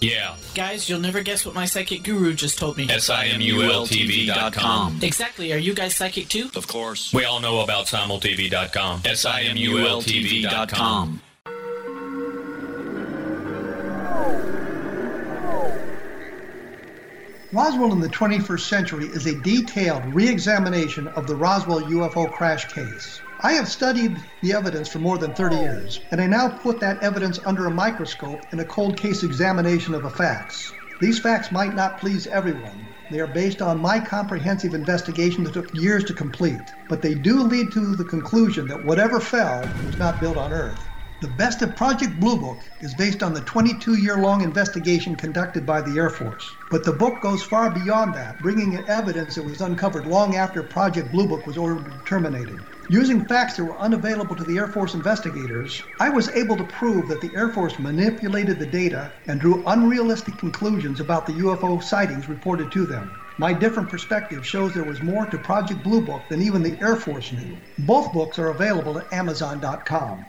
Yeah. Guys, you'll never guess what my psychic guru just told me. S-I-M-U-L-T-V.com. Exactly. Are you guys psychic too? Of course. We all know about simultv.com. S-I-M-U-L-T-V.com. Roswell in the 21st Century is a detailed re examination of the Roswell UFO crash case. I have studied the evidence for more than 30 years, and I now put that evidence under a microscope in a cold case examination of the facts. These facts might not please everyone. They are based on my comprehensive investigation that took years to complete, but they do lead to the conclusion that whatever fell was not built on Earth. The best of Project Blue Book is based on the 22 year long investigation conducted by the Air Force. But the book goes far beyond that, bringing in evidence that was uncovered long after Project Blue Book was ordered terminated. Using facts that were unavailable to the Air Force investigators, I was able to prove that the Air Force manipulated the data and drew unrealistic conclusions about the UFO sightings reported to them. My different perspective shows there was more to Project Blue Book than even the Air Force knew. Both books are available at Amazon.com.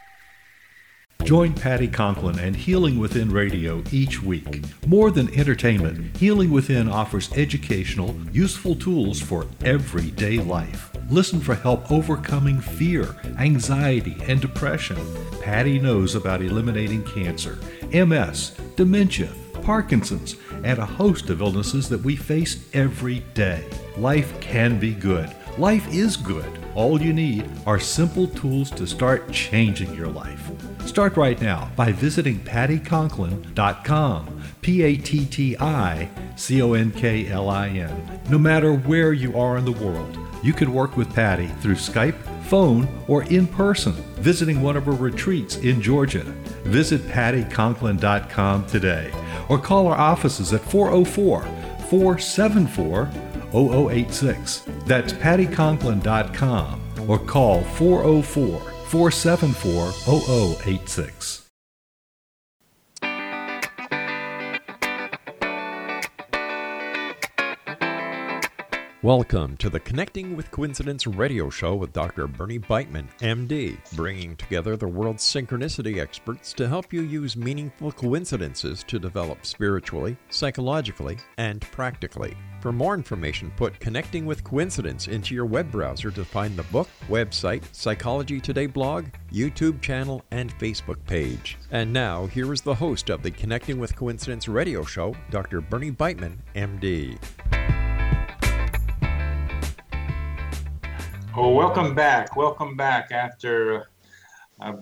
Join Patti Conklin and Healing Within Radio each week. More than entertainment, Healing Within offers educational, useful tools for everyday life. Listen for help overcoming fear, anxiety, and depression. Patti knows about eliminating cancer, MS, dementia, Parkinson's, and a host of illnesses that we face every day. Life can be good. Life is good. All you need are simple tools to start changing your life. Start right now by visiting patticonklin.com. P A T T I C O N K L I N. No matter where you are in the world, you can work with Patti through Skype, phone, or in person, visiting one of her retreats in Georgia. Visit patticonklin.com today or call our offices at 404 474 0086. That's patticonklin.com or call 404 474 0086. Welcome to the Connecting with Coincidence radio show with Dr. Bernie Beitman, MD, bringing together the world's synchronicity experts to help you use meaningful coincidences to develop spiritually, psychologically, and practically. For more information, put Connecting with Coincidence into your web browser to find the book, website, Psychology Today blog, YouTube channel, and Facebook page. And now, here is the host of the Connecting with Coincidence radio show, Dr. Bernie Beitman, MD. Well, welcome back. Welcome back after a,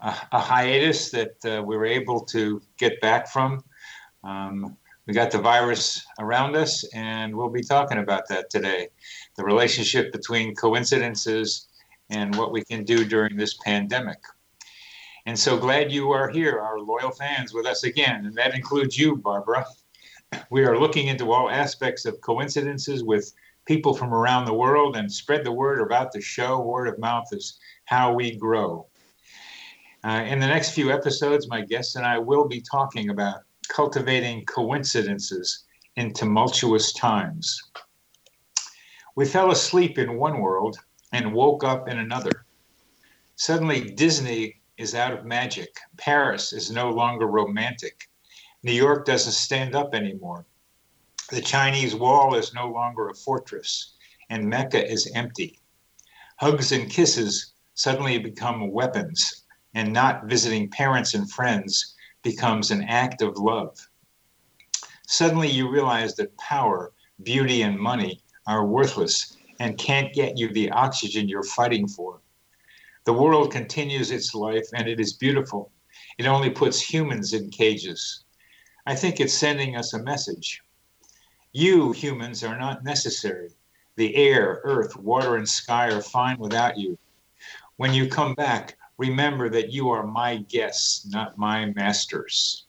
a, a hiatus that uh, we were able to get back from. Um, we got the virus around us, and we'll be talking about that today the relationship between coincidences and what we can do during this pandemic. And so glad you are here, our loyal fans, with us again. And that includes you, Barbara. We are looking into all aspects of coincidences with people from around the world and spread the word about the show. Word of mouth is how we grow. Uh, in the next few episodes, my guests and I will be talking about cultivating coincidences in tumultuous times. We fell asleep in one world and woke up in another. Suddenly, Disney is out of magic. Paris is no longer romantic. New York doesn't stand up anymore. The Chinese wall is no longer a fortress, and Mecca is empty. Hugs and kisses suddenly become weapons, and not visiting parents and friends becomes an act of love. Suddenly you realize that power, beauty, and money are worthless and can't get you the oxygen you're fighting for. The world continues its life and it is beautiful. It only puts humans in cages. I think it's sending us a message. You, humans, are not necessary. The air, earth, water, and sky are fine without you. When you come back, remember that you are my guests, not my masters.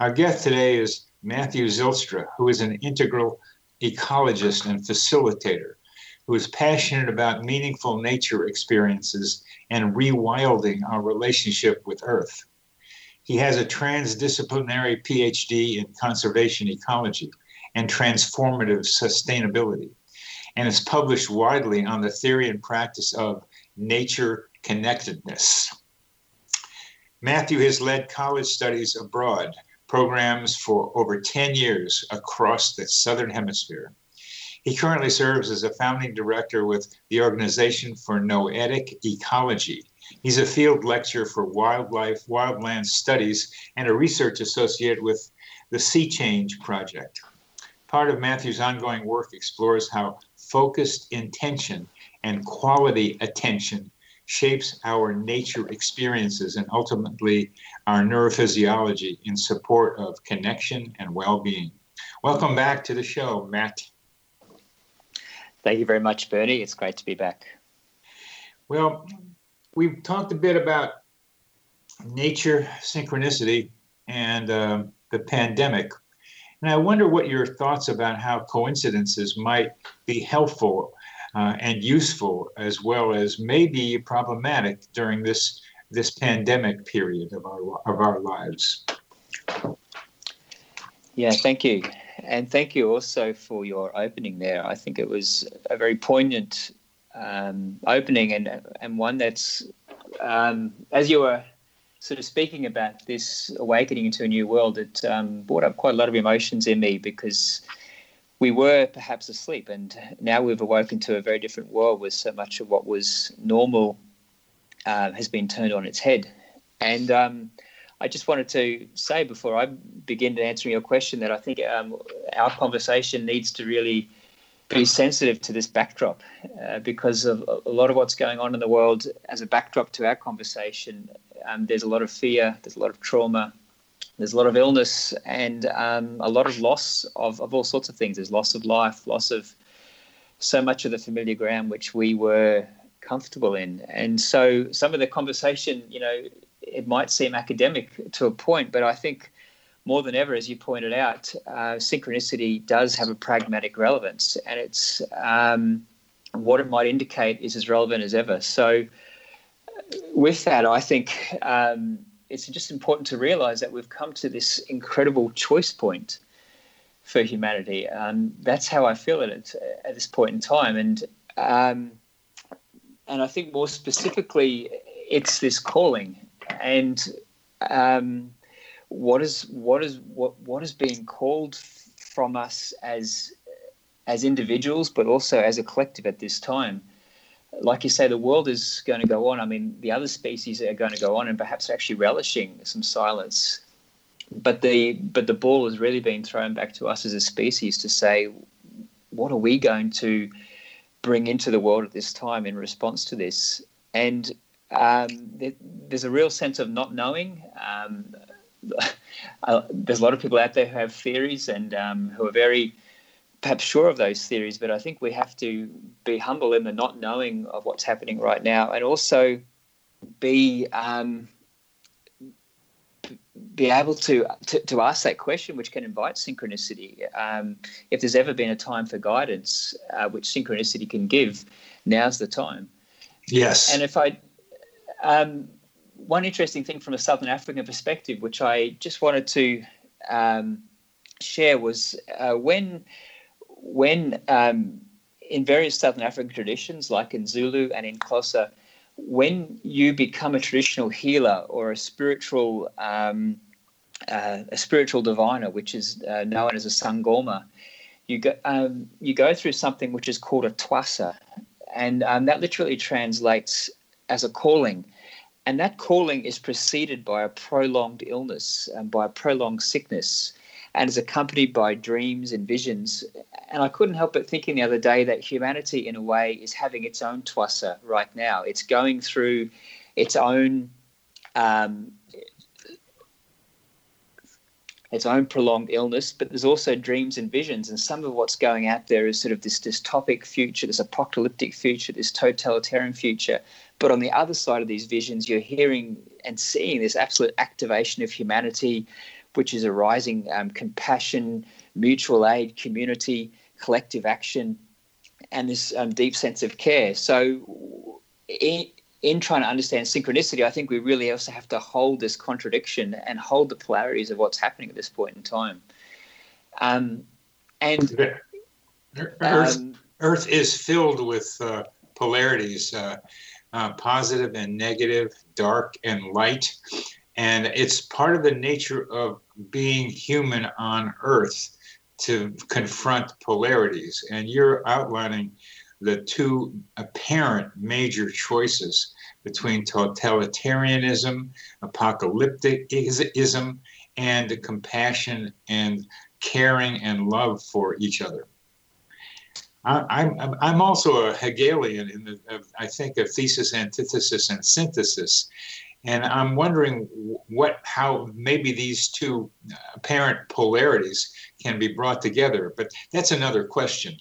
Our guest today is Matthew Zylstra, who is an integral ecologist and facilitator who is passionate about meaningful nature experiences and rewilding our relationship with Earth. He has a transdisciplinary PhD in conservation ecology and transformative sustainability, and is published widely on the theory and practice of nature connectedness. Matthew has led college studies abroad programs for over 10 years across the Southern Hemisphere. He currently serves as a founding director with the Organization for Noetic Ecology. He's a field lecturer for wildlife, wildland studies, and a research associate with the Sea Change Project. Part of Matthew's ongoing work explores how focused intention and quality attention shapes our nature experiences and ultimately our neurophysiology in support of connection and well being. Welcome back to the show, Matt. Thank you very much, Bernie. It's great to be back. Well, we've talked a bit about nature, synchronicity, and uh, the pandemic. And I wonder what your thoughts about how coincidences might be helpful uh, and useful, as well as maybe problematic during this this pandemic period of our of our lives. Yeah, thank you. And thank you also for your opening there. I think it was a very poignant um, opening and, and one that's, um, as you were sort of speaking about this awakening into a new world, it um, brought up quite a lot of emotions in me because we were perhaps asleep and now we've awoken to a very different world where so much of what was normal uh, has been turned on its head. And um, I just wanted to say before I begin to answering your question that I think um, our conversation needs to really be sensitive to this backdrop uh, because of a lot of what's going on in the world as a backdrop to our conversation. Um, there's a lot of fear, there's a lot of trauma, there's a lot of illness, and um, a lot of loss of, of all sorts of things. There's loss of life, loss of so much of the familiar ground which we were comfortable in. And so some of the conversation, you know, it might seem academic to a point, but I think more than ever, as you pointed out, uh, synchronicity does have a pragmatic relevance, and it's um, what it might indicate is as relevant as ever. So, with that, I think um, it's just important to realize that we've come to this incredible choice point for humanity. Um, that's how I feel it at, at this point in time, and um, and I think more specifically, it's this calling and um, what is what is what what is being called from us as as individuals, but also as a collective at this time. Like you say, the world is going to go on. I mean, the other species are going to go on, and perhaps actually relishing some silence. But the but the ball has really been thrown back to us as a species to say, what are we going to bring into the world at this time in response to this? And um, there's a real sense of not knowing. Um, uh, there's a lot of people out there who have theories and um, who are very perhaps sure of those theories, but I think we have to be humble in the not knowing of what's happening right now, and also be um, be able to, to, to ask that question, which can invite synchronicity. Um, if there's ever been a time for guidance, uh, which synchronicity can give, now's the time. Yes. And if I um, one interesting thing from a Southern African perspective, which I just wanted to um, share, was uh, when when um, in various Southern African traditions, like in Zulu and in Xhosa, when you become a traditional healer or a spiritual um, uh, a spiritual diviner, which is uh, known as a sangoma, you go um, you go through something which is called a twasa, and um, that literally translates as a calling. and that calling is preceded by a prolonged illness and by a prolonged sickness and is accompanied by dreams and visions. And I couldn't help but thinking the other day that humanity, in a way, is having its own twasa right now. It's going through its own um, its own prolonged illness, but there's also dreams and visions. And some of what's going out there is sort of this dystopic future, this apocalyptic future, this totalitarian future. But on the other side of these visions, you're hearing and seeing this absolute activation of humanity, which is arising um, compassion, mutual aid, community, collective action, and this um, deep sense of care. So, in, in trying to understand synchronicity, I think we really also have to hold this contradiction and hold the polarities of what's happening at this point in time. Um, and Earth, um, Earth is filled with uh, polarities, uh, uh, positive and negative, dark and light, and it's part of the nature of being human on Earth to confront polarities. And you're outlining the two apparent major choices between totalitarianism, apocalypticism, and compassion and caring and love for each other. I'm, I'm also a Hegelian in the, I think, of thesis, antithesis, and synthesis. And I'm wondering what, how maybe these two apparent polarities can be brought together. But that's another question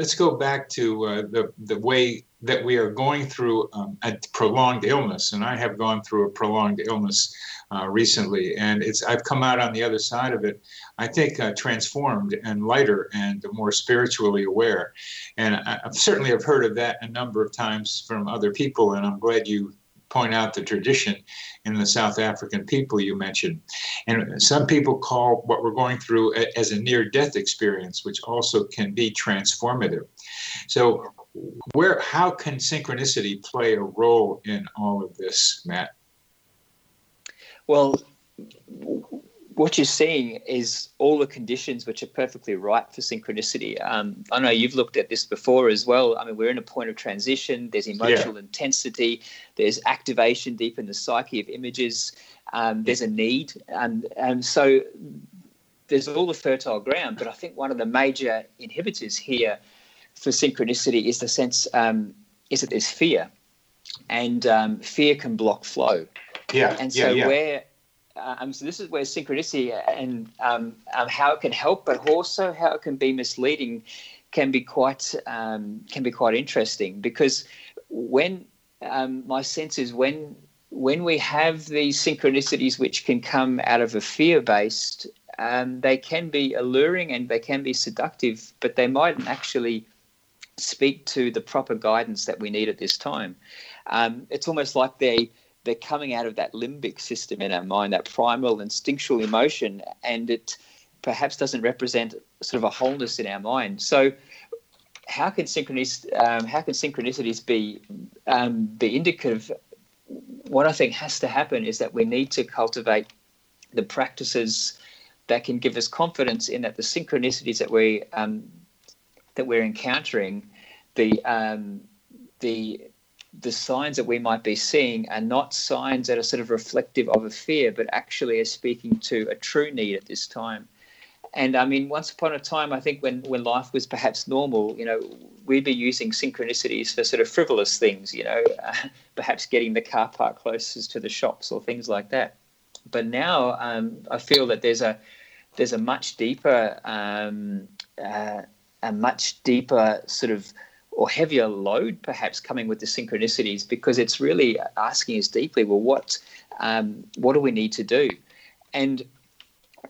let's go back to uh, the the way that we are going through um, a prolonged illness, and I have gone through a prolonged illness uh, recently, and it's I've come out on the other side of it. I think uh, transformed and lighter and more spiritually aware, and I, I certainly have heard of that a number of times from other people, and I'm glad you point out the tradition in the South African people you mentioned. And some people call what we're going through as a near death experience, which also can be transformative. So, where how can synchronicity play a role in all of this, Matt? Well, what you're seeing is all the conditions which are perfectly right for synchronicity. Um, I know you've looked at this before as well. I mean, we're in a point of transition. There's emotional yeah. intensity. There's activation deep in the psyche of images. Um, there's a need, and and so there's all the fertile ground. But I think one of the major inhibitors here for synchronicity is the sense um, is that there's fear, and um, fear can block flow. Yeah, and so yeah, yeah. where um, so this is where synchronicity and um, um, how it can help, but also how it can be misleading, can be quite um, can be quite interesting because when um, my sense is when when we have these synchronicities which can come out of a fear based, um, they can be alluring and they can be seductive, but they mightn't actually speak to the proper guidance that we need at this time. it's almost like they they're coming out of that limbic system in our mind, that primal instinctual emotion, and it perhaps doesn't represent sort of a wholeness in our mind. So, how can um, how can synchronicities be um, be indicative? What I think has to happen is that we need to cultivate the practices that can give us confidence in that the synchronicities that we um, that we're encountering, the um, the the signs that we might be seeing are not signs that are sort of reflective of a fear, but actually are speaking to a true need at this time. And I mean, once upon a time, I think when, when life was perhaps normal, you know, we'd be using synchronicities for sort of frivolous things, you know, uh, perhaps getting the car park closest to the shops or things like that. But now um, I feel that there's a there's a much deeper um, uh, a much deeper sort of or heavier load perhaps coming with the synchronicities because it's really asking us deeply well what um, what do we need to do? And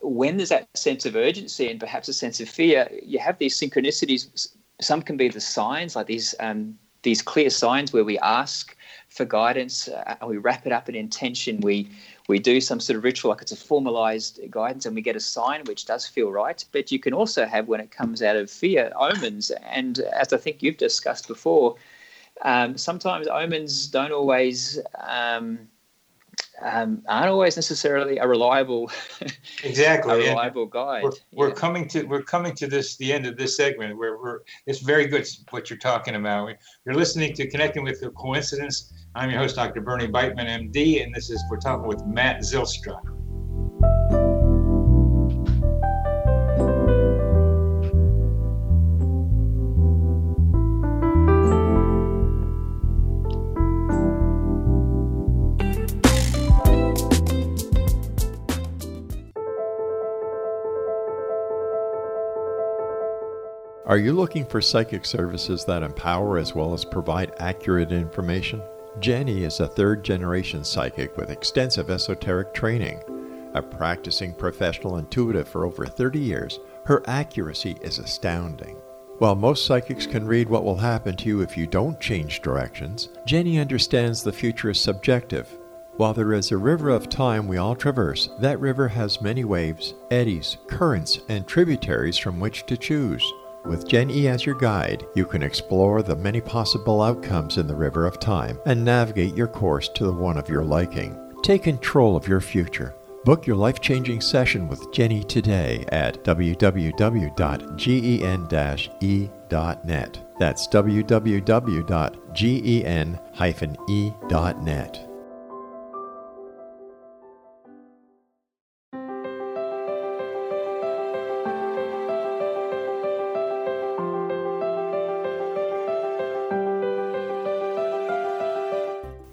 when there's that sense of urgency and perhaps a sense of fear you have these synchronicities. Some can be the signs like these um, these clear signs where we ask for guidance uh, we wrap it up in intention. We we do some sort of ritual, like it's a formalized guidance, and we get a sign which does feel right. But you can also have, when it comes out of fear, omens. And as I think you've discussed before, um, sometimes omens don't always um, um, aren't always necessarily a reliable exactly a reliable and guide. We're, we're yeah. coming to we're coming to this the end of this segment where we're it's very good what you're talking about. You're listening to Connecting with the Coincidence. I'm your host, Dr. Bernie Beitman, MD, and this is we're talking with Matt Zylstra. Are you looking for psychic services that empower as well as provide accurate information? Jenny is a third generation psychic with extensive esoteric training. A practicing professional intuitive for over 30 years, her accuracy is astounding. While most psychics can read what will happen to you if you don't change directions, Jenny understands the future is subjective. While there is a river of time we all traverse, that river has many waves, eddies, currents, and tributaries from which to choose. With Gen E as your guide, you can explore the many possible outcomes in the river of time and navigate your course to the one of your liking. Take control of your future. Book your life changing session with Jenny today at www.gen-e.net. That's www.gen-e.net.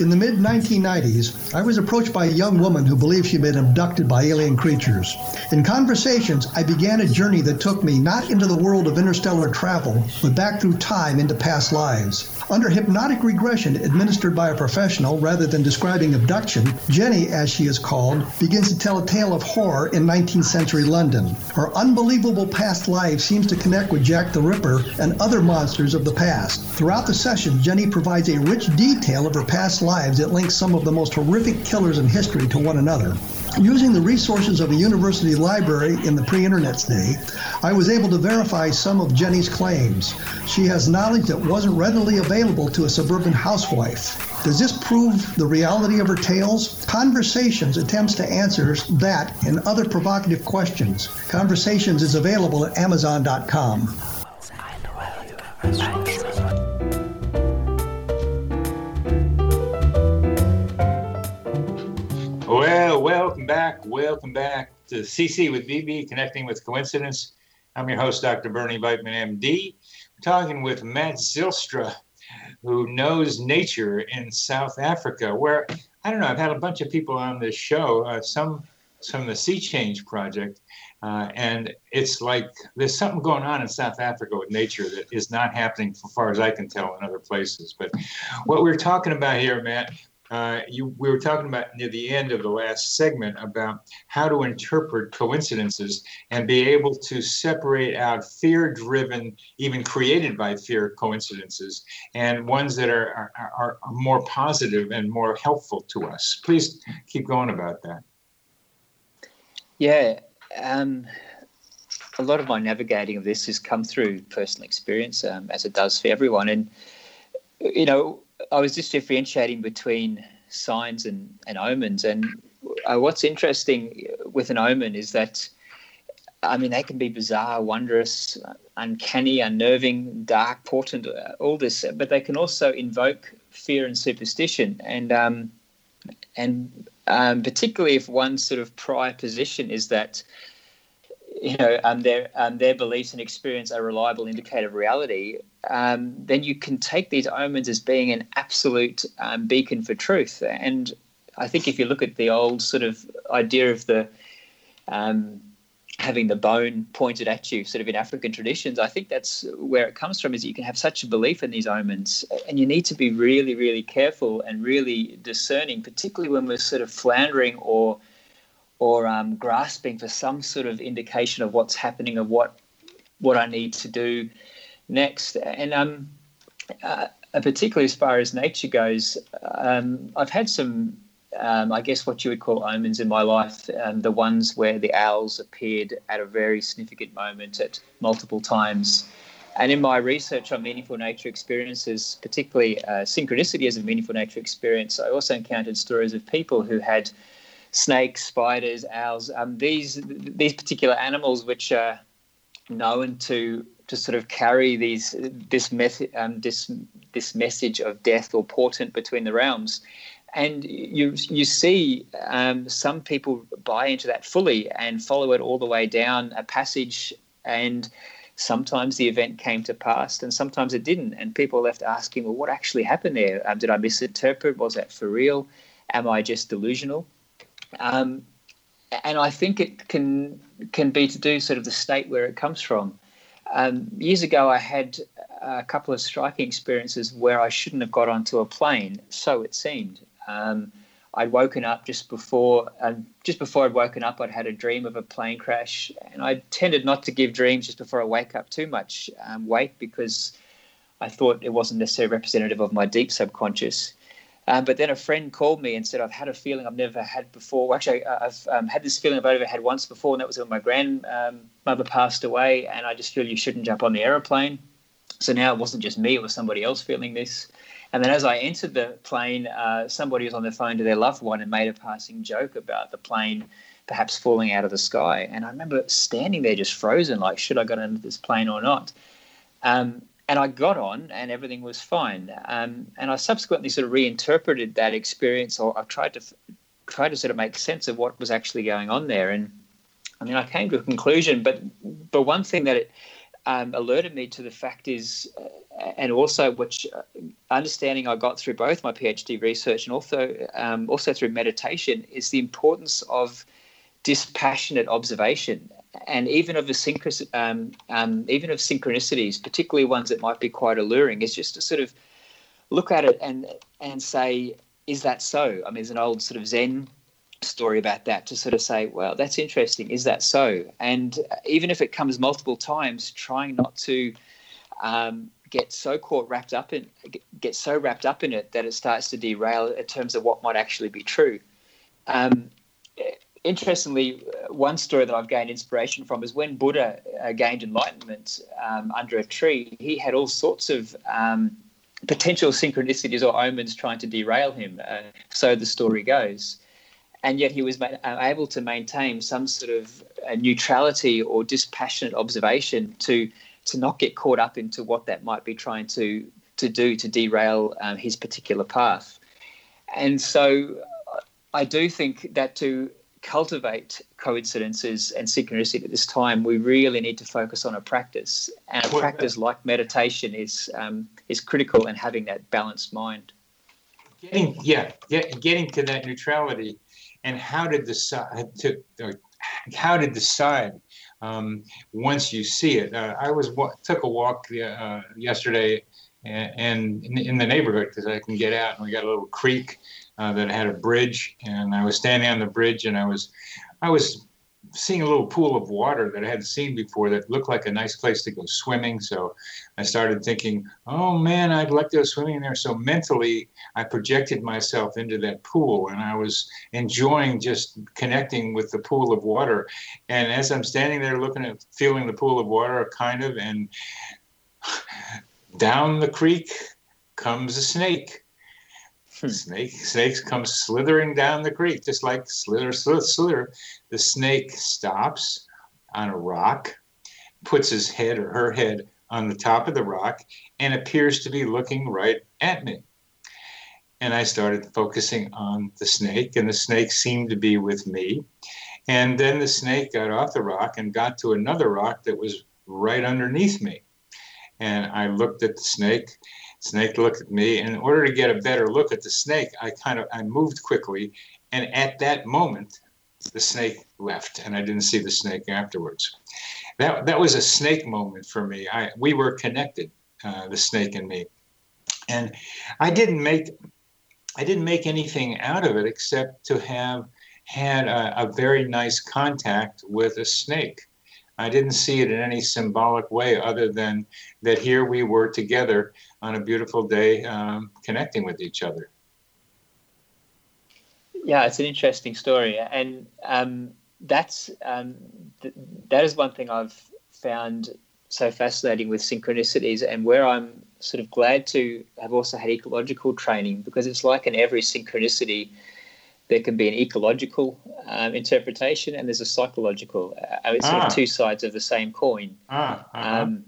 In the mid 1990s, I was approached by a young woman who believed she'd been abducted by alien creatures. In conversations, I began a journey that took me not into the world of interstellar travel, but back through time into past lives. Under hypnotic regression administered by a professional rather than describing abduction, Jenny, as she is called, begins to tell a tale of horror in 19th century London. Her unbelievable past life seems to connect with Jack the Ripper and other monsters of the past. Throughout the session, Jenny provides a rich detail of her past lives that links some of the most horrific killers in history to one another. Using the resources of a university library in the pre internet day, I was able to verify some of Jenny's claims. She has knowledge that wasn't readily available to a suburban housewife. Does this prove the reality of her tales? Conversations attempts to answer that and other provocative questions. Conversations is available at Amazon.com. Well, welcome back. Welcome back to CC with BB, Connecting with Coincidence. I'm your host, Dr. Bernie Beitman, MD. We're talking with Matt Zylstra, who knows nature in South Africa, where I don't know. I've had a bunch of people on this show, uh, some from the Sea Change Project, uh, and it's like there's something going on in South Africa with nature that is not happening, as far as I can tell, in other places. But what we're talking about here, Matt, uh, you, we were talking about near the end of the last segment about how to interpret coincidences and be able to separate out fear driven, even created by fear coincidences, and ones that are, are, are more positive and more helpful to us. Please keep going about that. Yeah. Um, a lot of my navigating of this has come through personal experience, um, as it does for everyone. And, you know, I was just differentiating between signs and, and omens. And uh, what's interesting with an omen is that, I mean, they can be bizarre, wondrous, uncanny, unnerving, dark, portent, uh, all this, but they can also invoke fear and superstition. And, um, and um, particularly if one's sort of prior position is that you know, um, their um, their beliefs and experience are a reliable indicator of reality, um, then you can take these omens as being an absolute um, beacon for truth. And I think if you look at the old sort of idea of the um, having the bone pointed at you, sort of in African traditions, I think that's where it comes from. Is you can have such a belief in these omens, and you need to be really, really careful and really discerning, particularly when we're sort of floundering or or um, grasping for some sort of indication of what's happening, of what what I need to do next. And um, uh, particularly as far as nature goes, um, I've had some um, I guess what you would call omens in my life, um, the ones where the owls appeared at a very significant moment at multiple times. And in my research on meaningful nature experiences, particularly uh, synchronicity as a meaningful nature experience, I also encountered stories of people who had snakes, spiders, owls, um, these these particular animals which are known to to sort of carry these this um, this this message of death or portent between the realms. And you you see um, some people buy into that fully and follow it all the way down a passage and sometimes the event came to pass and sometimes it didn't. And people left asking well what actually happened there? Um, did i misinterpret? Was that for real? Am i just delusional um, and i think it can can be to do sort of the state where it comes from um, years ago i had a couple of striking experiences where i shouldn't have got onto a plane so it seemed um, I'd woken up just before, uh, just before I'd woken up, I'd had a dream of a plane crash, and I tended not to give dreams just before I wake up too much um, weight because I thought it wasn't necessarily representative of my deep subconscious. Um, but then a friend called me and said, I've had a feeling I've never had before. Well, actually, I've um, had this feeling I've only had once before, and that was when my grandmother passed away. And I just feel you shouldn't jump on the aeroplane. So now it wasn't just me, it was somebody else feeling this. And then as I entered the plane, uh, somebody was on the phone to their loved one and made a passing joke about the plane perhaps falling out of the sky. And I remember standing there just frozen, like, should I get into this plane or not? Um, and I got on, and everything was fine. Um, and I subsequently sort of reinterpreted that experience, or I tried to try to sort of make sense of what was actually going on there. And I mean, I came to a conclusion, but but one thing that it um, alerted me to the fact is, uh, and also which uh, understanding I got through both my PhD research and also um, also through meditation is the importance of dispassionate observation and even of synchro- um, um, even of synchronicities, particularly ones that might be quite alluring, is just to sort of look at it and and say, is that so? I mean, there's an old sort of Zen story about that to sort of say, well, that's interesting. Is that so? And even if it comes multiple times, trying not to um, get so caught wrapped up in get so wrapped up in it that it starts to derail in terms of what might actually be true. Um, interestingly, one story that I've gained inspiration from is when Buddha uh, gained enlightenment um, under a tree. He had all sorts of um, potential synchronicities or omens trying to derail him. Uh, so the story goes and yet he was uh, able to maintain some sort of uh, neutrality or dispassionate observation to to not get caught up into what that might be trying to to do to derail um, his particular path. And so, I do think that to cultivate coincidences and synchronicity at this time, we really need to focus on a practice. And a practice like meditation is um, is critical in having that balanced mind. Getting yeah, get, getting to that neutrality and how to decide to how to decide um, once you see it. Uh, I was took a walk uh, yesterday and, in, in, the neighborhood because I can get out and we got a little creek uh, that had a bridge and I was standing on the bridge and I was I was seeing a little pool of water that I hadn't seen before that looked like a nice place to go swimming. So I started thinking, oh man, I'd like to go swimming there. So mentally, I projected myself into that pool and I was enjoying just connecting with the pool of water. And as I'm standing there looking at, feeling the pool of water, kind of, and down the creek comes a snake. Hmm. Snake, snakes come slithering down the creek, just like slither, slither, slither. The snake stops on a rock, puts his head or her head on the top of the rock, and appears to be looking right at me. And I started focusing on the snake, and the snake seemed to be with me. And then the snake got off the rock and got to another rock that was right underneath me. And I looked at the snake. Snake looked at me. And in order to get a better look at the snake, I kind of I moved quickly. And at that moment, the snake left, and I didn't see the snake afterwards. That that was a snake moment for me. I we were connected, uh, the snake and me, and I didn't make I didn't make anything out of it except to have had a, a, very nice contact with a snake. I didn't see it in any symbolic way other than that here we were together on a beautiful day um, connecting with each other. Yeah, it's an interesting story. And um, that's um, th- that is one thing I've found so fascinating with synchronicities and where I'm sort of glad to have also had ecological training because it's like in every synchronicity there can be an ecological um, interpretation and there's a psychological. Uh, it's ah. sort of ah. two sides of the same coin. Ah, uh-huh. um,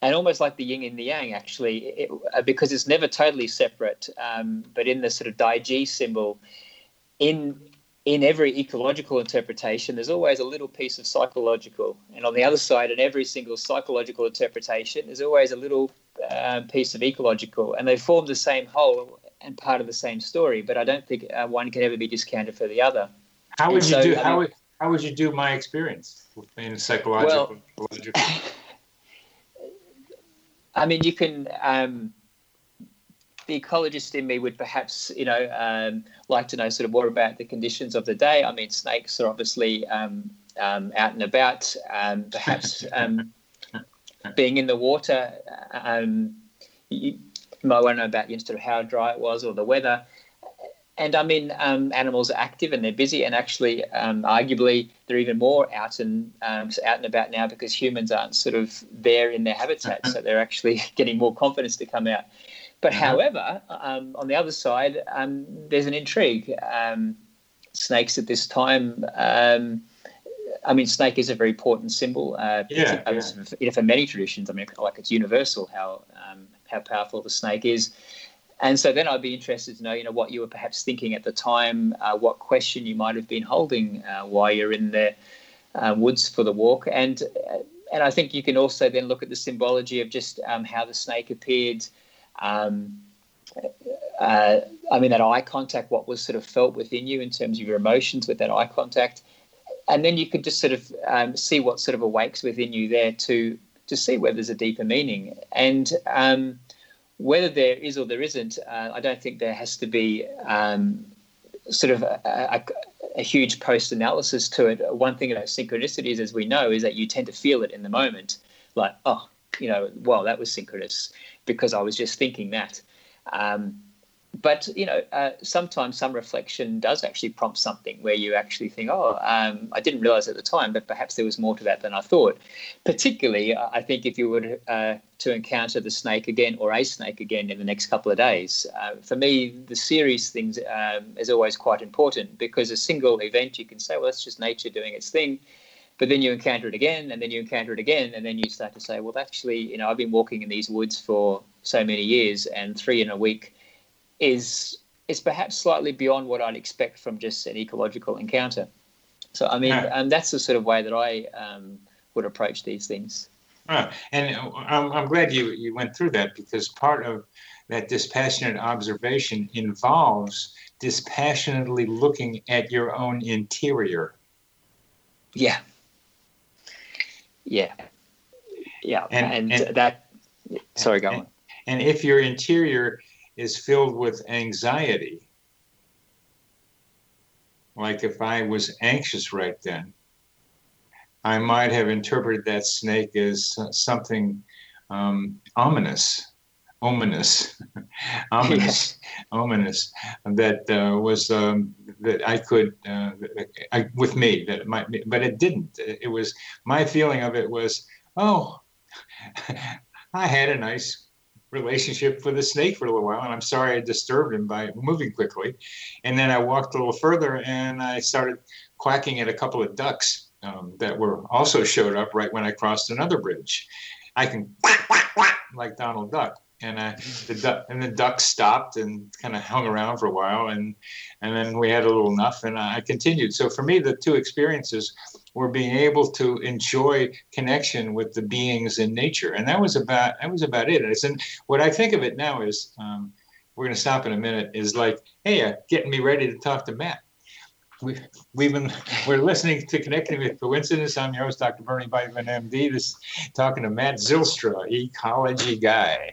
and almost like the yin and the yang, actually, it, uh, because it's never totally separate. Um, but in the sort of Taiji symbol, in in every ecological interpretation, there's always a little piece of psychological, and on the other side, in every single psychological interpretation, there's always a little uh, piece of ecological, and they form the same whole and part of the same story. But I don't think uh, one can ever be discounted for the other. How would and you so, do? I how would how would you do my experience in psychological? Well, I mean, you can. Um, the ecologist in me would perhaps, you know, um, like to know sort of more about the conditions of the day. I mean, snakes are obviously um, um, out and about. Um, perhaps um, being in the water, um, you, you might want to know about you know, how dry it was or the weather. And I mean, um, animals are active and they're busy, and actually, um, arguably, they're even more out and um, out and about now because humans aren't sort of there in their habitat, so they're actually getting more confidence to come out. But mm-hmm. however, um, on the other side, um, there's an intrigue. Um, snakes at this time. I mean, snake is a very important symbol. Uh, yeah, yeah. For many traditions, I mean, like it's universal how how powerful the snake is. And so then I'd be interested to know, you know, what you were perhaps thinking at the time, uh, what question you might have been holding uh, while you're in the uh, woods for the walk, and uh, and I think you can also then look at the symbology of just um, how the snake appeared. Um, uh, I mean, that eye contact, what was sort of felt within you in terms of your emotions with that eye contact, and then you could just sort of um, see what sort of awakes within you there to to see whether there's a deeper meaning. And um, whether there is or there isn't, uh, I don't think there has to be um, sort of a, a, a huge post analysis to it. One thing about synchronicities, as we know, is that you tend to feel it in the moment, like, oh, you know, well, that was synchronous because I was just thinking that. Um, but you know, uh, sometimes some reflection does actually prompt something where you actually think, "Oh, um, I didn't realize at the time, but perhaps there was more to that than I thought." Particularly, uh, I think if you were uh, to encounter the snake again or a snake again in the next couple of days, uh, for me, the serious things um, is always quite important because a single event you can say, "Well, that's just nature doing its thing." But then you encounter it again, and then you encounter it again, and then you start to say, "Well, actually, you know, I've been walking in these woods for so many years, and three in a week." Is is perhaps slightly beyond what I'd expect from just an ecological encounter. So I mean, right. um, that's the sort of way that I um, would approach these things. Right. And I'm, I'm glad you, you went through that because part of that dispassionate observation involves dispassionately looking at your own interior. Yeah. Yeah. Yeah. And, and, and that, sorry, go and, on. And if your interior is filled with anxiety. Like if I was anxious right then, I might have interpreted that snake as something um, ominous, ominous, ominous, ominous. That uh, was um, that I could uh, I, with me that might, be, but it didn't. It was my feeling of it was, oh, I had a nice relationship with a snake for a little while, and I'm sorry I disturbed him by moving quickly. And then I walked a little further, and I started quacking at a couple of ducks um, that were also showed up right when I crossed another bridge. I can quack quack quack like Donald Duck, and I, the duck and the duck stopped and kind of hung around for a while, and and then we had a little enough, and I continued. So for me, the two experiences were being able to enjoy connection with the beings in nature, and that was about that was about it. And what I think of it now is um, we're going to stop in a minute. Is like, hey, uh, getting me ready to talk to Matt we, we've been we're listening to connecting with coincidence i'm your host dr bernie Beitman, md this talking to matt Zylstra, ecology guy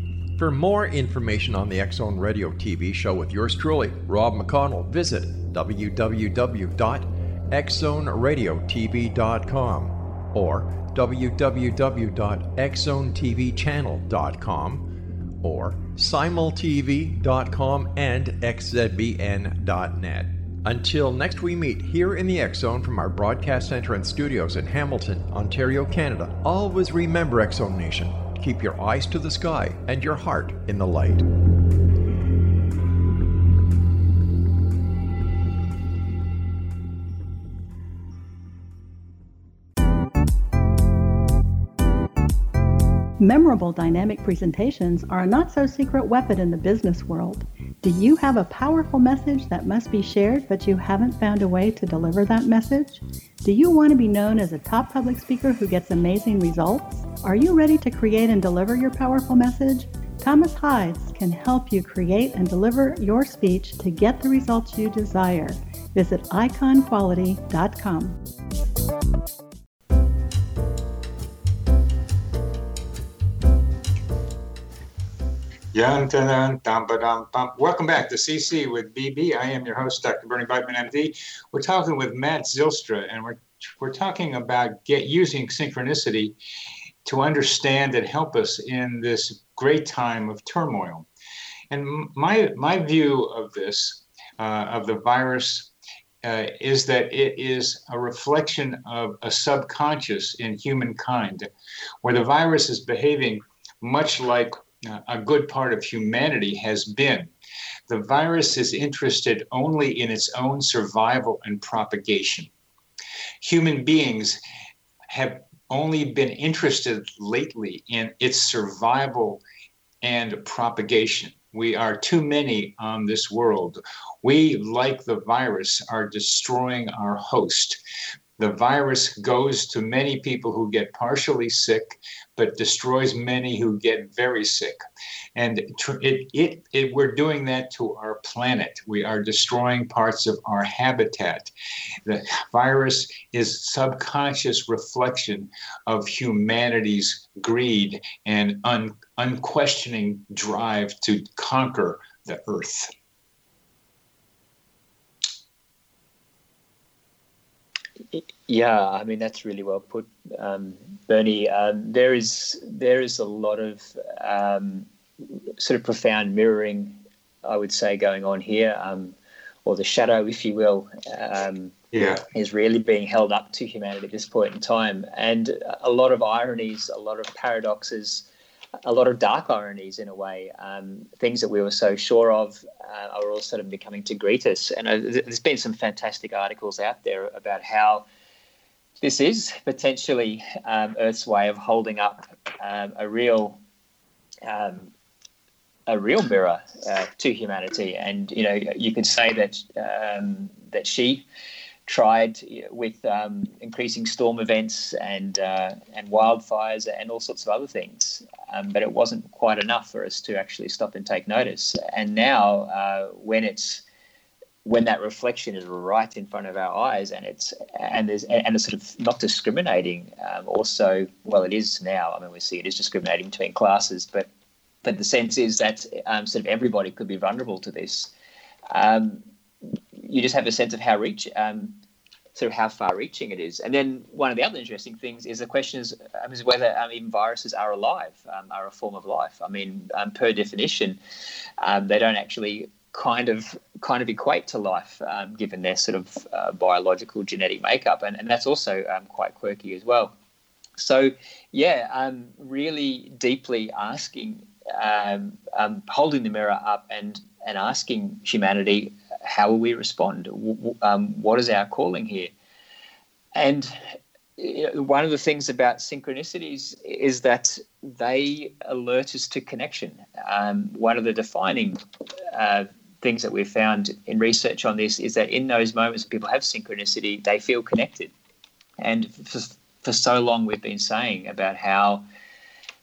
For more information on the Zone Radio TV show with yours truly, Rob McConnell, visit www.xzoneradiotv.com or www.xzonetvchannel.com or simultv.com and xzbn.net. Until next we meet here in the Zone from our broadcast center and studios in Hamilton, Ontario, Canada, always remember Zone Nation Keep your eyes to the sky and your heart in the light. Memorable dynamic presentations are a not so secret weapon in the business world. Do you have a powerful message that must be shared, but you haven't found a way to deliver that message? Do you want to be known as a top public speaker who gets amazing results? Are you ready to create and deliver your powerful message? Thomas Hides can help you create and deliver your speech to get the results you desire. Visit iconquality.com. Welcome back to CC with BB. I am your host, Dr. Bernie Beitman, MD. We're talking with Matt Zylstra, and we're we're talking about get using synchronicity to understand and help us in this great time of turmoil. And my my view of this, uh, of the virus, uh, is that it is a reflection of a subconscious in humankind, where the virus is behaving much like Uh, a good part of humanity has been. The virus is interested only in its own survival and propagation. Human beings have only been interested lately in its survival and propagation. We are too many on this world. We, like the virus, are destroying our host the virus goes to many people who get partially sick, but destroys many who get very sick. And it, it, it, we're doing that to our planet. We are destroying parts of our habitat. The virus is subconscious reflection of humanity's greed and un, unquestioning drive to conquer the earth. Yeah, I mean that's really well put, um, Bernie. Um, there is there is a lot of um, sort of profound mirroring, I would say, going on here, um, or the shadow, if you will, um, yeah. is really being held up to humanity at this point in time, and a lot of ironies, a lot of paradoxes, a lot of dark ironies in a way. Um, things that we were so sure of uh, are all sort of becoming to greet us. And uh, there's been some fantastic articles out there about how this is potentially um, Earth's way of holding up um, a real. Um, a real mirror uh, to humanity, and you know you could say that um, that she tried with um, increasing storm events and uh, and wildfires and all sorts of other things, um, but it wasn't quite enough for us to actually stop and take notice. And now, uh, when it's when that reflection is right in front of our eyes, and it's and there's and it's sort of not discriminating. Um, also, well, it is now. I mean, we see it is discriminating between classes, but but the sense is that um, sort of everybody could be vulnerable to this. Um, you just have a sense of how reach, um, sort of how far-reaching it is. And then one of the other interesting things is the question is, um, is whether um, even viruses are alive, are a form of life. I mean, per definition, they don't actually kind of kind of equate to life, um, given their sort of uh, biological genetic makeup, and, and that's also quite quirky as well. So, yeah, um, really deeply asking, um, um, holding the mirror up and and asking humanity how will we respond? Um, what is our calling here? And know, one of the things about synchronicities is that they alert us to connection. Um, one of the defining uh, things that we've found in research on this is that in those moments when people have synchronicity, they feel connected. And for, for so long, we've been saying about how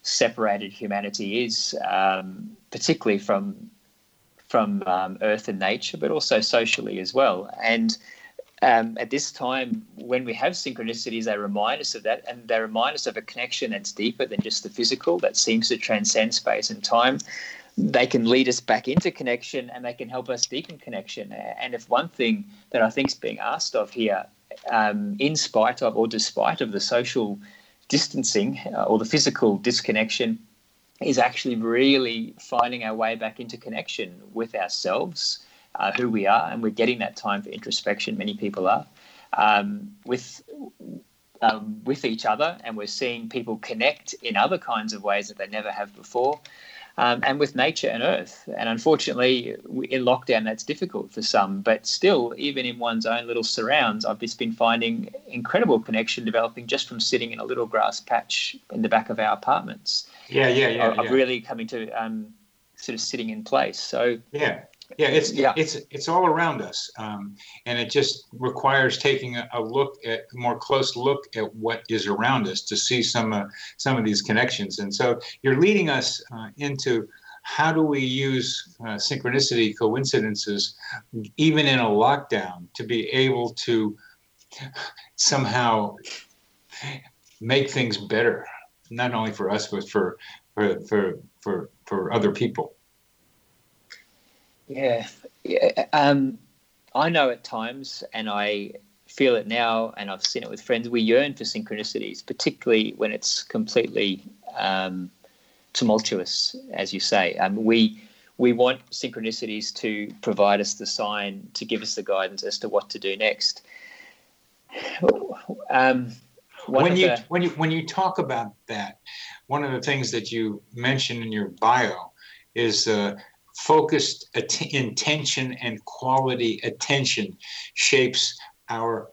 separated humanity is, um, particularly from from um, earth and nature, but also socially as well. And um, at this time, when we have synchronicities, they remind us of that, and they remind us of a connection that's deeper than just the physical, that seems to transcend space and time. They can lead us back into connection, and they can help us deepen connection. And if one thing that I think is being asked of here, um, in spite of or despite of the social distancing uh, or the physical disconnection, is actually really finding our way back into connection with ourselves, uh, who we are, and we're getting that time for introspection. Many people are um, with um, with each other, and we're seeing people connect in other kinds of ways that they never have before. Um, and with nature and earth. And unfortunately, in lockdown, that's difficult for some. But still, even in one's own little surrounds, I've just been finding incredible connection developing just from sitting in a little grass patch in the back of our apartments. Yeah, yeah, yeah. Of yeah. really coming to um, sort of sitting in place. So yeah, yeah, it's yeah. it's it's all around us, um, and it just requires taking a, a, look at a more close look at what is around us to see some uh, some of these connections. And so you're leading us uh, into how do we use uh, synchronicity coincidences even in a lockdown to be able to somehow make things better not only for us but for for for for, for other people yeah, yeah um, i know at times and i feel it now and i've seen it with friends we yearn for synchronicities particularly when it's completely um, tumultuous as you say. Um, we we want synchronicities to provide us the sign to give us the guidance as to what to do next. Um, when you the, when you when you talk about that, one of the things that you mention in your bio is uh, focused att- intention and quality attention shapes our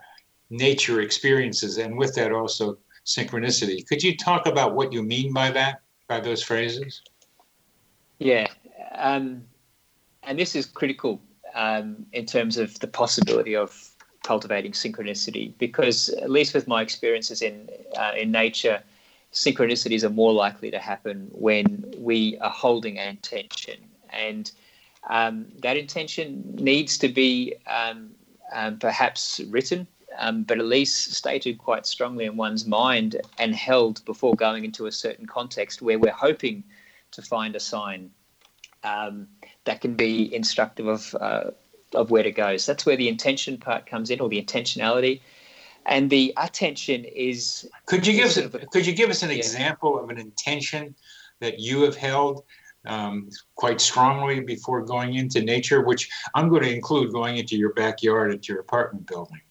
nature experiences, and with that also synchronicity. Could you talk about what you mean by that, by those phrases? Yeah, um, and this is critical um, in terms of the possibility of cultivating synchronicity because at least with my experiences in uh, in nature synchronicities are more likely to happen when we are holding an intention and um, that intention needs to be um, um, perhaps written um, but at least stated quite strongly in one's mind and held before going into a certain context where we're hoping to find a sign um, that can be instructive of uh, of where to go. So that's where the intention part comes in, or the intentionality, and the attention is. Could you give us? A, could you give us an yeah. example of an intention that you have held um, quite strongly before going into nature? Which I'm going to include going into your backyard at your apartment building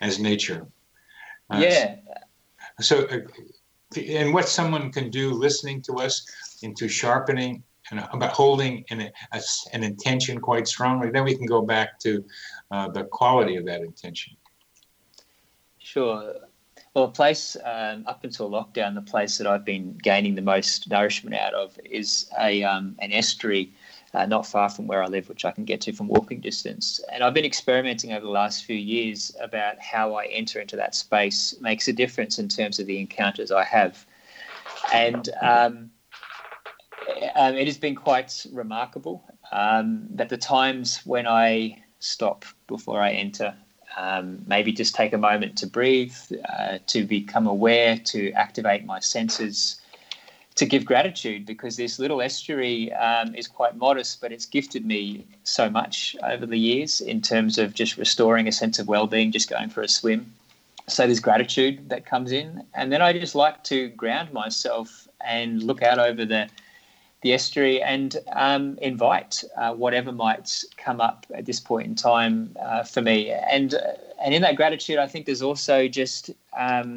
as nature. Uh, yeah. So, uh, and what someone can do listening to us into sharpening and about holding an, a, an intention quite strongly, then we can go back to uh, the quality of that intention. Sure. Well, a place um, up until lockdown, the place that I've been gaining the most nourishment out of is a um, an estuary uh, not far from where I live, which I can get to from walking distance. And I've been experimenting over the last few years about how I enter into that space makes a difference in terms of the encounters I have. And um, um, it has been quite remarkable um, that the times when I stop before I enter, um, maybe just take a moment to breathe, uh, to become aware, to activate my senses, to give gratitude because this little estuary um, is quite modest, but it's gifted me so much over the years in terms of just restoring a sense of well-being, just going for a swim. So there's gratitude that comes in, and then I just like to ground myself and look out over the the estuary and um, invite uh, whatever might come up at this point in time uh, for me. And uh, and in that gratitude, I think there's also just um,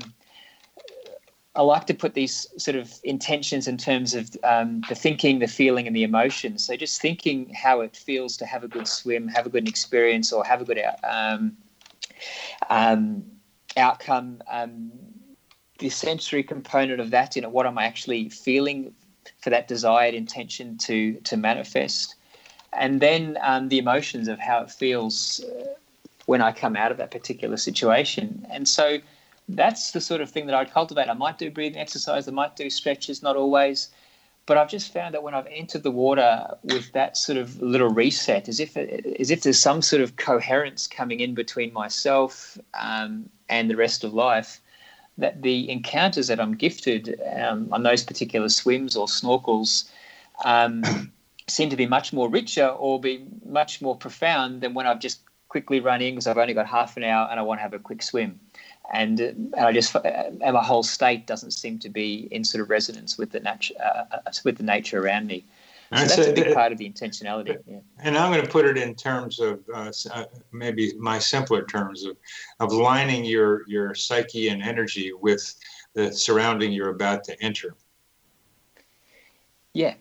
I like to put these sort of intentions in terms of um, the thinking, the feeling, and the emotions. So just thinking how it feels to have a good swim, have a good experience, or have a good um, um, outcome. Um, the sensory component of that, you know, what am I actually feeling for that desired intention to to manifest, and then um, the emotions of how it feels uh, when I come out of that particular situation. And so that's the sort of thing that I'd cultivate. I might do breathing exercise, I might do stretches, not always. But I've just found that when I've entered the water with that sort of little reset, as if as if there's some sort of coherence coming in between myself um, and the rest of life, that the encounters that I'm gifted um, on those particular swims or snorkels um, seem to be much more richer or be much more profound than when I've just quickly run in because I've only got half an hour and I want to have a quick swim. And, and I just and my whole state doesn't seem to be in sort of resonance with the nature uh, uh, with the nature around me. So that's a big part of the intentionality. Yeah. And I'm going to put it in terms of uh, uh, maybe my simpler terms of, of lining your, your psyche and energy with the surrounding you're about to enter. Yeah.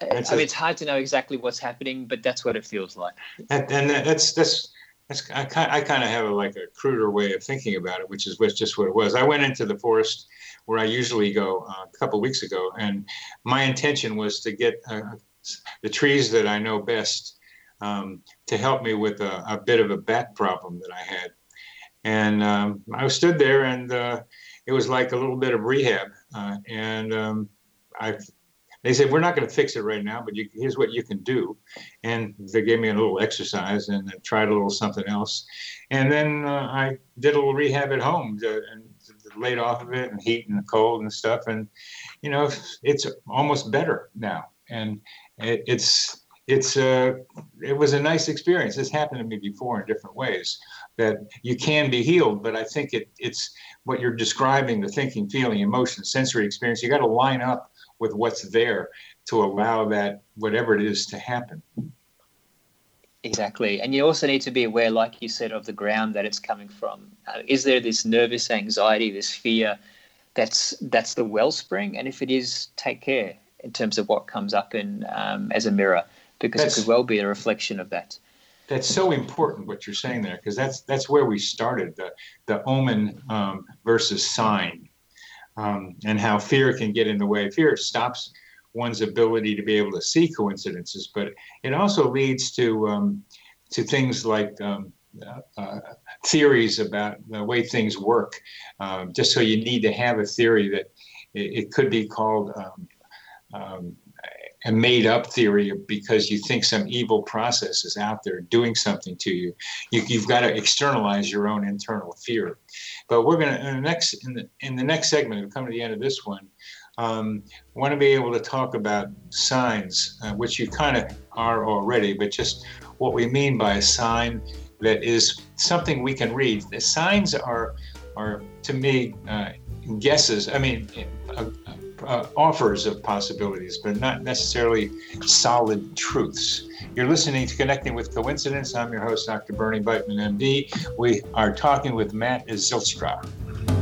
That's I mean, a, it's hard to know exactly what's happening, but that's what it feels like. And, and that's that's that's I kind I kind of have a, like a cruder way of thinking about it, which is just what it was. I went into the forest where I usually go uh, a couple weeks ago, and my intention was to get uh, the trees that I know best um, to help me with a, a, bit of a back problem that I had. And um, I stood there, and uh, it was like a little bit of rehab. Uh, and um, I they said, We're not going to fix it right now, but you, here's what you can do. And they gave me a little exercise and tried a little something else. And then uh, I did a little rehab at home to, and laid off of it and heat and cold and stuff. And, you know, it's almost better now. And it, it's, it's uh, it was a nice experience. This happened to me before in different ways that you can be healed, but I think it, it's what you're describing the thinking, feeling, emotion, sensory experience. You got to line up with what's there to allow that whatever it is to happen. Exactly. And you also need to be aware, like you said, of the ground that it's coming from. Uh, is there this nervous anxiety, this fear that's that's the wellspring? And if it is, take care in terms of what comes up in um, as a mirror, because that's, it could well be a reflection of that. That's so important what you're saying there, because that's that's where we started the the omen um, versus sign um, and how fear can get in the way. Fear stops one's ability to be able to see coincidences, but it also leads to um, to things like um, uh, theories about the way things work, um, just so you need to have a theory that it, it could be called um, um, a made up theory because you think some evil process is out there doing something to you. you have got to externalize your own internal fear. But we're going to, in the next, in the, in the next segment, we come to the end of this one. Um, want to be able to talk about signs, uh, which you kind of are already, but just what we mean by a sign that is something we can read. The signs are, are to me, uh, guesses. I mean, uh, offers of possibilities, but not necessarily solid truths. You're listening to Connecting with Coincidence. I'm your host, Dr. Bernie Beitman, MD. We are talking with Matt Zylstra.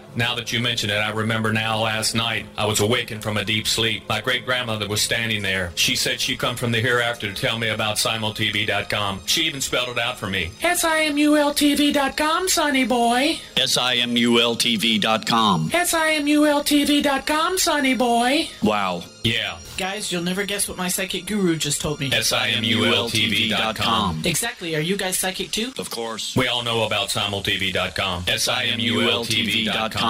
Now that you mention it, I remember now last night I was awakened from a deep sleep. My great grandmother was standing there. She said she'd come from the hereafter to tell me about SimulTV.com. She even spelled it out for me. SIMULTV.com, sonny boy. SIMULTV.com. SIMULTV.com, sonny boy. Wow. Yeah. Guys, you'll never guess what my psychic guru just told me. SIMULTV.com. Exactly. Are you guys psychic too? Of course. We all know about SimulTV.com. SIMULTV.com.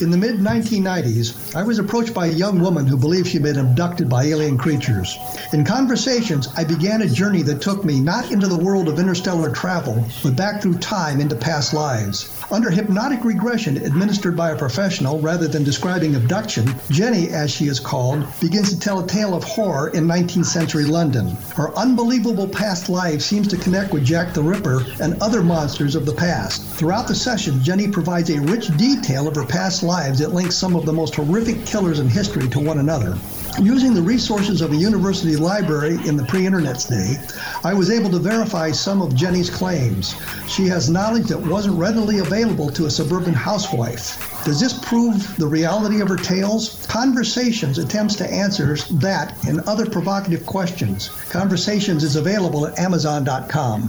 In the mid 1990s, I was approached by a young woman who believed she'd been abducted by alien creatures. In conversations, I began a journey that took me not into the world of interstellar travel, but back through time into past lives. Under hypnotic regression administered by a professional rather than describing abduction, Jenny, as she is called, begins to tell a tale of horror in 19th century London. Her unbelievable past life seems to connect with Jack the Ripper and other monsters of the past. Throughout the session, Jenny provides a rich detail of her past lives that links some of the most horrific killers in history to one another. Using the resources of a university library in the pre internet day, I was able to verify some of Jenny's claims. She has knowledge that wasn't readily available to a suburban housewife. Does this prove the reality of her tales? Conversations attempts to answer that and other provocative questions. Conversations is available at Amazon.com.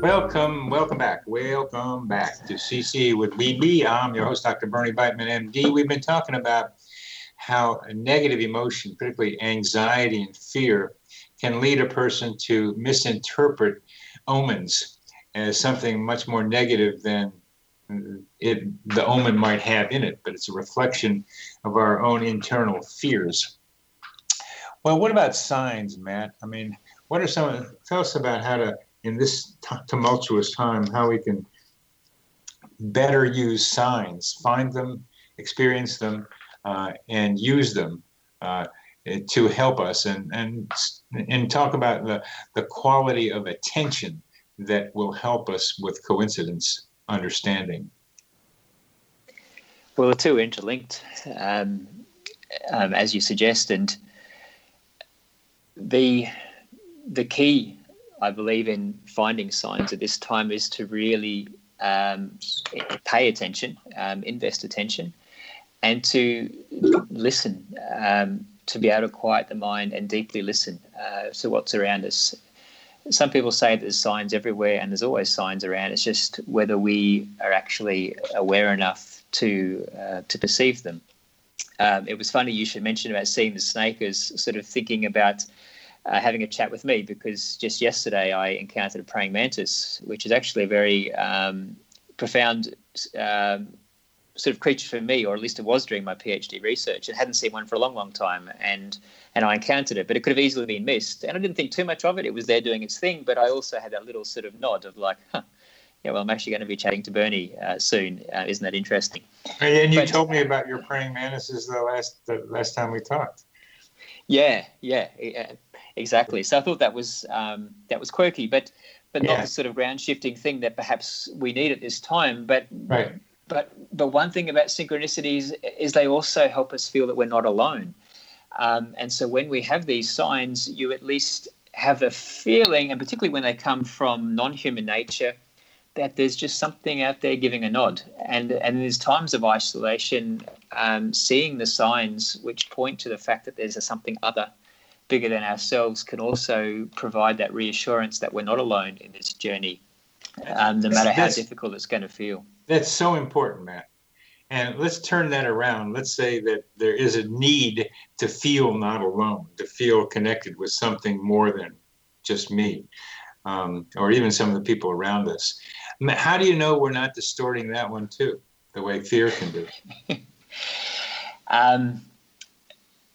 Welcome, welcome back. Welcome back to CC with BB. I'm your host, Dr. Bernie Beitman, MD. We've been talking about how negative emotion, particularly anxiety and fear, can lead a person to misinterpret omens as something much more negative than it, the omen might have in it, but it's a reflection of our own internal fears. Well, what about signs, Matt? I mean, what are some? Tell us about how to in this t- tumultuous time how we can better use signs, find them, experience them, uh, and use them uh, to help us, and and and talk about the the quality of attention that will help us with coincidence understanding. Well, the two are interlinked, um, um, as you suggest, and the the key, I believe, in finding signs at this time is to really um, pay attention, um, invest attention, and to listen, um, to be able to quiet the mind and deeply listen uh, to what's around us. Some people say there's signs everywhere, and there's always signs around. It's just whether we are actually aware enough to uh, to perceive them. Um, it was funny you should mention about seeing the snake as sort of thinking about uh, having a chat with me because just yesterday I encountered a praying mantis, which is actually a very um, profound um, sort of creature for me, or at least it was during my PhD research. I hadn't seen one for a long, long time, and and I encountered it, but it could have easily been missed. And I didn't think too much of it. It was there doing its thing, but I also had that little sort of nod of like, huh, yeah, well, I'm actually going to be chatting to Bernie uh, soon. Uh, isn't that interesting? And you but, told me about your praying mantises the last the last time we talked. Yeah, yeah, exactly. So I thought that was um, that was quirky, but but yeah. not the sort of ground shifting thing that perhaps we need at this time. But right. but but one thing about synchronicities is they also help us feel that we're not alone. Um, and so when we have these signs, you at least have a feeling, and particularly when they come from non-human nature, that there's just something out there giving a nod. And and there's times of isolation, um, seeing the signs which point to the fact that there's a something other bigger than ourselves can also provide that reassurance that we're not alone in this journey, um, no matter how difficult it's going to feel. That's so important, Matt. And let's turn that around. Let's say that there is a need to feel not alone, to feel connected with something more than just me, um, or even some of the people around us. How do you know we're not distorting that one too, the way fear can do? um,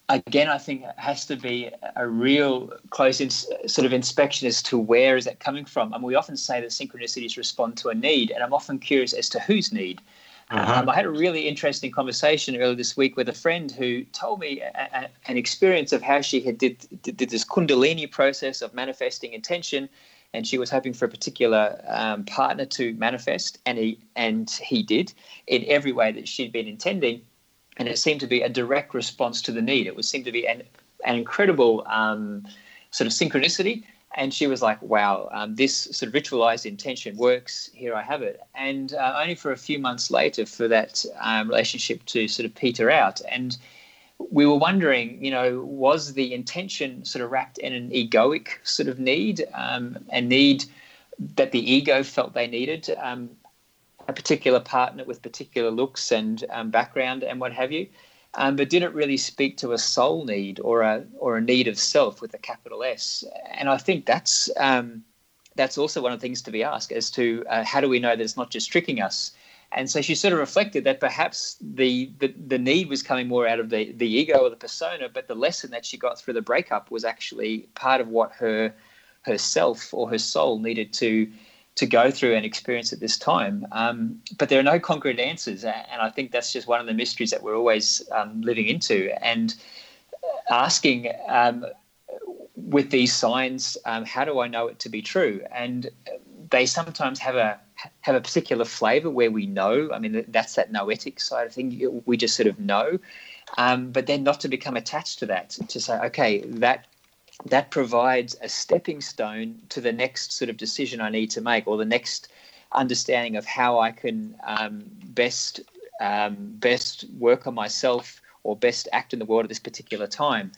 again, I think it has to be a real close in, sort of inspection as to where is that coming from. And we often say that synchronicities respond to a need, and I'm often curious as to whose need. Uh-huh. Um, I had a really interesting conversation earlier this week with a friend who told me a, a, an experience of how she had did, did, did, this Kundalini process of manifesting intention, and she was hoping for a particular um, partner to manifest, and he and he did in every way that she'd been intending and it seemed to be a direct response to the need. It was seemed to be an, an incredible um, sort of synchronicity. And she was like, "Wow, um, this sort of ritualized intention works. Here I have it." And uh, only for a few months later, for that um, relationship to sort of peter out, and we were wondering, you know, was the intention sort of wrapped in an egoic sort of need, um, a need that the ego felt they needed, um, a particular partner with particular looks and um, background and what have you, um, but didn't really speak to a soul need or a or a need of self with a capital S. And I think that's um, that's also one of the things to be asked as to uh, how do we know that it's not just tricking us. And so she sort of reflected that perhaps the, the, the need was coming more out of the, the ego or the persona, but the lesson that she got through the breakup was actually part of what her herself or her soul needed to to go through and experience at this time. Um, but there are no concrete answers, and I think that's just one of the mysteries that we're always um, living into and asking. Um, with these signs, um, how do I know it to be true? And they sometimes have a have a particular flavour where we know. I mean, that's that noetic side of thing. We just sort of know, um, but then not to become attached to that. To say, okay, that that provides a stepping stone to the next sort of decision I need to make or the next understanding of how I can um, best um, best work on myself or best act in the world at this particular time.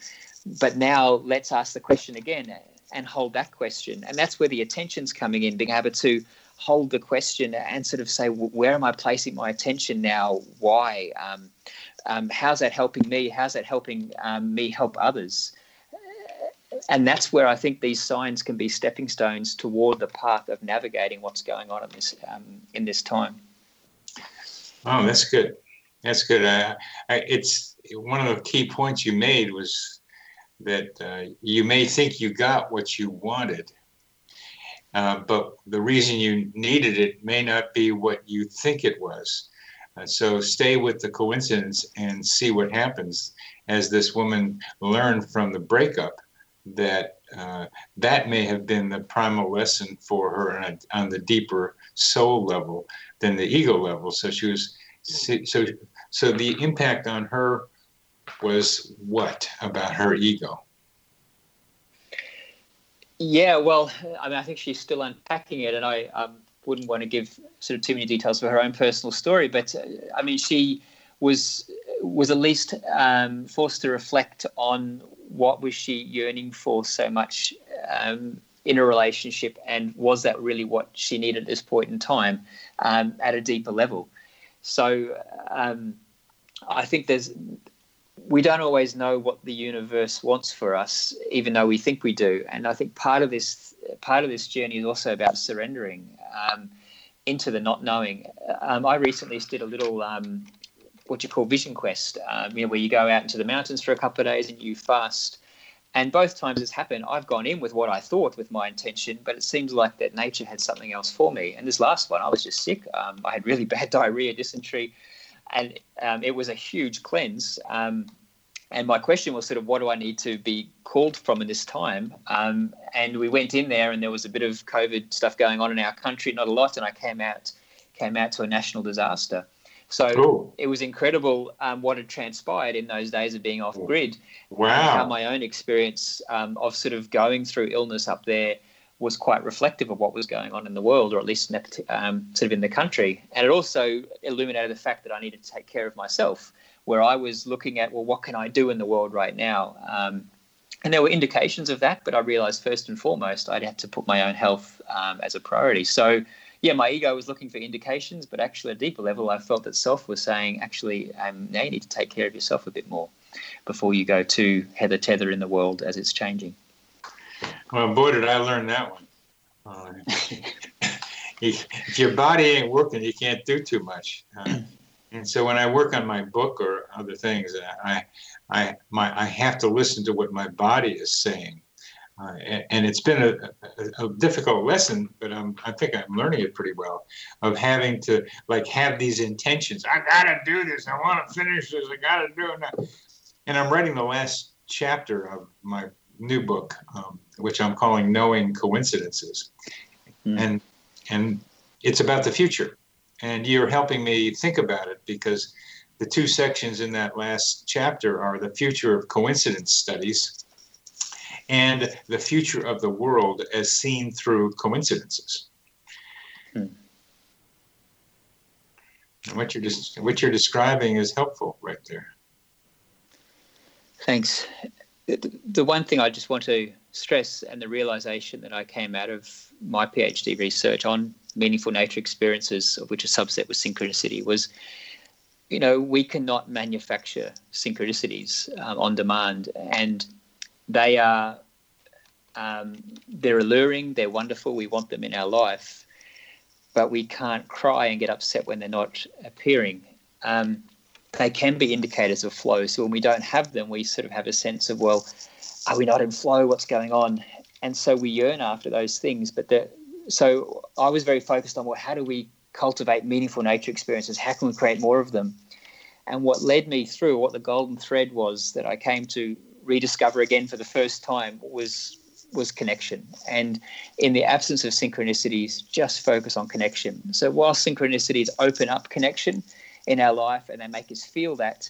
But now let's ask the question again and hold that question. And that's where the attention's coming in, being able to hold the question and sort of say, where am I placing my attention now? Why? Um, um, how's that helping me? How's that helping um, me help others? And that's where I think these signs can be stepping stones toward the path of navigating what's going on in this um, in this time. Oh, that's good. That's good. Uh, it's one of the key points you made was that uh, you may think you got what you wanted, uh, but the reason you needed it may not be what you think it was. Uh, so stay with the coincidence and see what happens as this woman learned from the breakup that uh, that may have been the primal lesson for her on, on, the deeper soul level than the ego level. So she was so So the impact on her was what about her ego? Yeah, well, I mean, I think she's still unpacking it, and I um, wouldn't want to give sort of too many details for her own personal story. But uh, I mean, she was was at least um, forced to reflect on what was she yearning for so much um, in a relationship, and was that really what she needed at this point in time um, at a deeper level? So um, I think there's we don't always know what the universe wants for us, even though we think we do. And I think part of this part of this journey is also about surrendering um, into the not knowing. Um, I recently did a little um, what you call vision quest, um, you know, where you go out into the mountains for a couple of days and you fast. And both times it's happened, I've gone in with what I thought with my intention, but it seems like that nature had something else for me. And this last one, I was just sick. Um, I had really bad diarrhea, dysentery and um, it was a huge cleanse. Um, and my question was sort of, what do I need to be called from in this time? Um, and we went in there, and there was a bit of COVID stuff going on in our country, not a lot, and I came out came out to a national disaster. So Ooh. it was incredible um, what had transpired in those days of being off grid. Wow! how my own experience um, of sort of going through illness up there was quite reflective of what was going on in the world, or at least in um, sort of in the country. And it also illuminated the fact that I needed to take care of myself, where I was looking at, well, what can I do in the world right now? Um, and there were indications of that, but I realized first and foremost I'd have to put my own health um, as a priority. So, yeah, my ego was looking for indications, but actually, at a deeper level, I felt that self was saying, actually, um, now you need to take care of yourself a bit more before you go to heather tether in the world as it's changing. Well, boy, did I learn that one. Uh, if your body ain't working, you can't do too much. Uh, and so when I work on my book or other things, I, I, my, I have to listen to what my body is saying. Uh, and, and, it's been a, a, a, difficult lesson, but I'm, I think I'm learning it pretty well. Of having to like have these intentions. I gotta do this. I want to finish this. I gotta do it. And I'm writing the last chapter of my new book, um, which I'm calling "Knowing Coincidences," mm. and and it's about the future. And you're helping me think about it because the two sections in that last chapter are the future of coincidence studies and the future of the world as seen through coincidences. Hmm. And what you're just what you're describing is helpful right there. Thanks the one thing I just want to stress and the realization that I came out of my PhD research on meaningful nature experiences, of which a subset was synchronicity, was you know, we cannot manufacture synchronicities um, on demand, and they are um, they're alluring, they're wonderful, we want them in our life, but we can't cry and get upset when they're not appearing. Um, they can be indicators of flow. So when we don't have them, we sort of have a sense of, well, are we not in flow? What's going on? And so we yearn after those things. But the, so I was very focused on, well, how do we cultivate meaningful nature experiences? How can we create more of them? And what led me through, what the golden thread was that I came to rediscover again for the first time was was connection. And in the absence of synchronicities, just focus on connection. So while synchronicities open up connection, in our life and they make us feel that,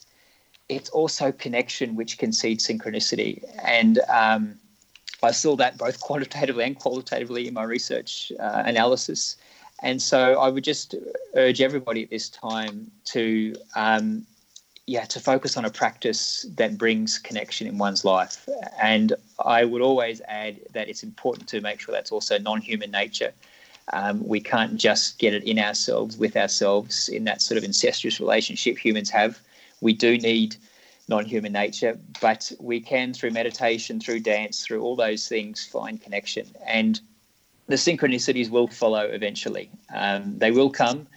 it's also connection which concedes synchronicity. And um, I saw that both quantitatively and qualitatively in my research uh, analysis. And so I would just urge everybody at this time to, um, yeah, to focus on a practice that brings connection in one's life. And I would always add that it's important to make sure that's also non-human nature. Um, we can't just get it in ourselves, with ourselves, in that sort of incestuous relationship humans have. We do need non human nature, but we can, through meditation, through dance, through all those things, find connection. And the synchronicities will follow eventually. Um, they will come,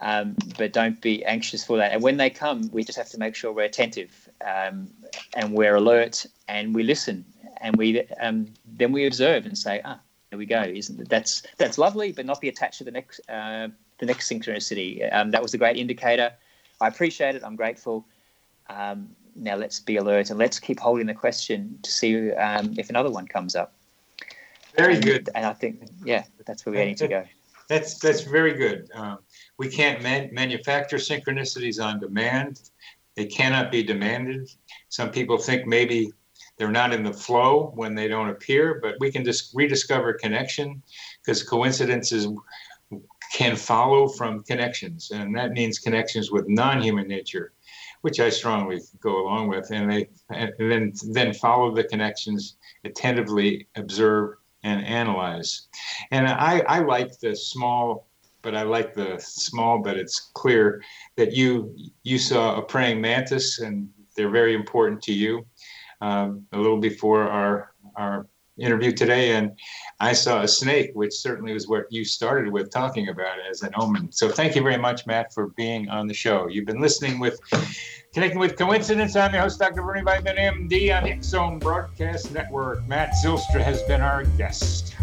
um, but don't be anxious for that. And when they come, we just have to make sure we're attentive um, and we're alert and we listen and we um, then we observe and say, ah, there we go. Isn't that's that's lovely, but not be attached to the next uh, the next synchronicity. Um, that was a great indicator. I appreciate it. I'm grateful. Um, now let's be alert and let's keep holding the question to see um, if another one comes up. Very and, good. And I think, yeah, that's where we need to go. That's that's very good. Um, we can't man- manufacture synchronicities on demand. They cannot be demanded. Some people think maybe they're not in the flow when they don't appear, but we can just rediscover connection because coincidences can follow from connections, and that means connections with non-human nature, which I strongly go along with, and they and then then follow the connections, attentively observe and analyze. And I, I like the small, but I like the small, but it's clear that you you saw a praying mantis, and they're very important to you. Um, a little before our our interview today, and I saw a snake, which certainly was what you started with talking about as an omen. So thank you very much, Matt, for being on the show. You've been listening with Connecting with Coincidence. I'm your host, Dr. Bernie Beitman, MD on the Zone Broadcast Network. Matt Zylstra has been our guest.